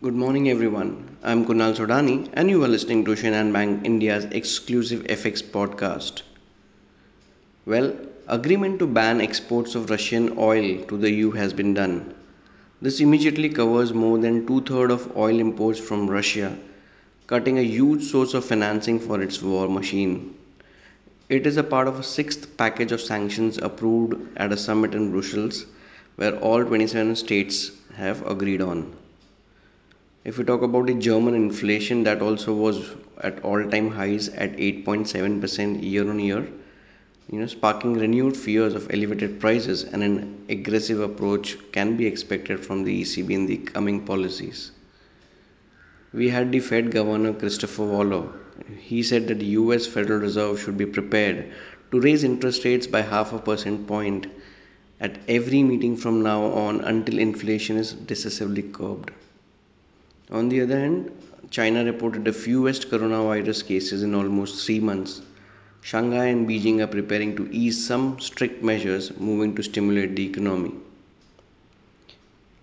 Good morning, everyone. I'm Kunal Sodani, and you are listening to Shinhan Bank India's exclusive FX podcast. Well, agreement to ban exports of Russian oil to the EU has been done. This immediately covers more than two thirds of oil imports from Russia, cutting a huge source of financing for its war machine. It is a part of a sixth package of sanctions approved at a summit in Brussels, where all 27 states have agreed on. If we talk about the German inflation, that also was at all-time highs at 8.7% year on year, you know, sparking renewed fears of elevated prices and an aggressive approach can be expected from the ECB in the coming policies. We had the Fed Governor Christopher Waller. He said that the US Federal Reserve should be prepared to raise interest rates by half a percent point at every meeting from now on until inflation is decisively curbed. On the other hand, China reported the fewest coronavirus cases in almost three months. Shanghai and Beijing are preparing to ease some strict measures, moving to stimulate the economy.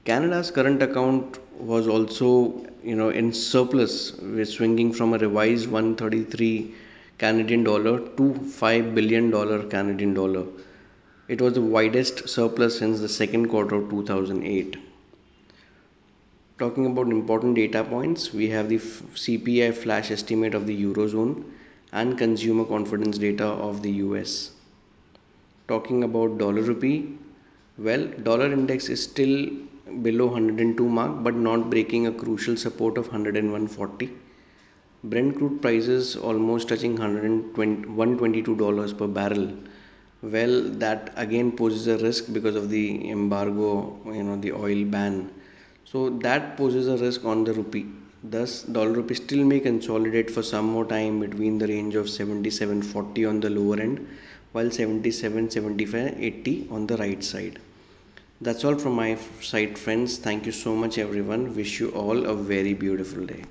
Canada's current account was also, you know, in surplus, we're swinging from a revised 133 Canadian dollar to 5 billion dollar Canadian dollar. It was the widest surplus since the second quarter of 2008. Talking about important data points, we have the CPI flash estimate of the Eurozone and consumer confidence data of the US. Talking about dollar rupee, well, dollar index is still below 102 mark but not breaking a crucial support of 101.40. Brent crude prices almost touching 122 dollars per barrel. Well, that again poses a risk because of the embargo, you know, the oil ban so that poses a risk on the rupee. Thus, dollar rupee still may consolidate for some more time between the range of 77.40 on the lower end, while 77, 75, 80 on the right side. That's all from my side, friends. Thank you so much, everyone. Wish you all a very beautiful day.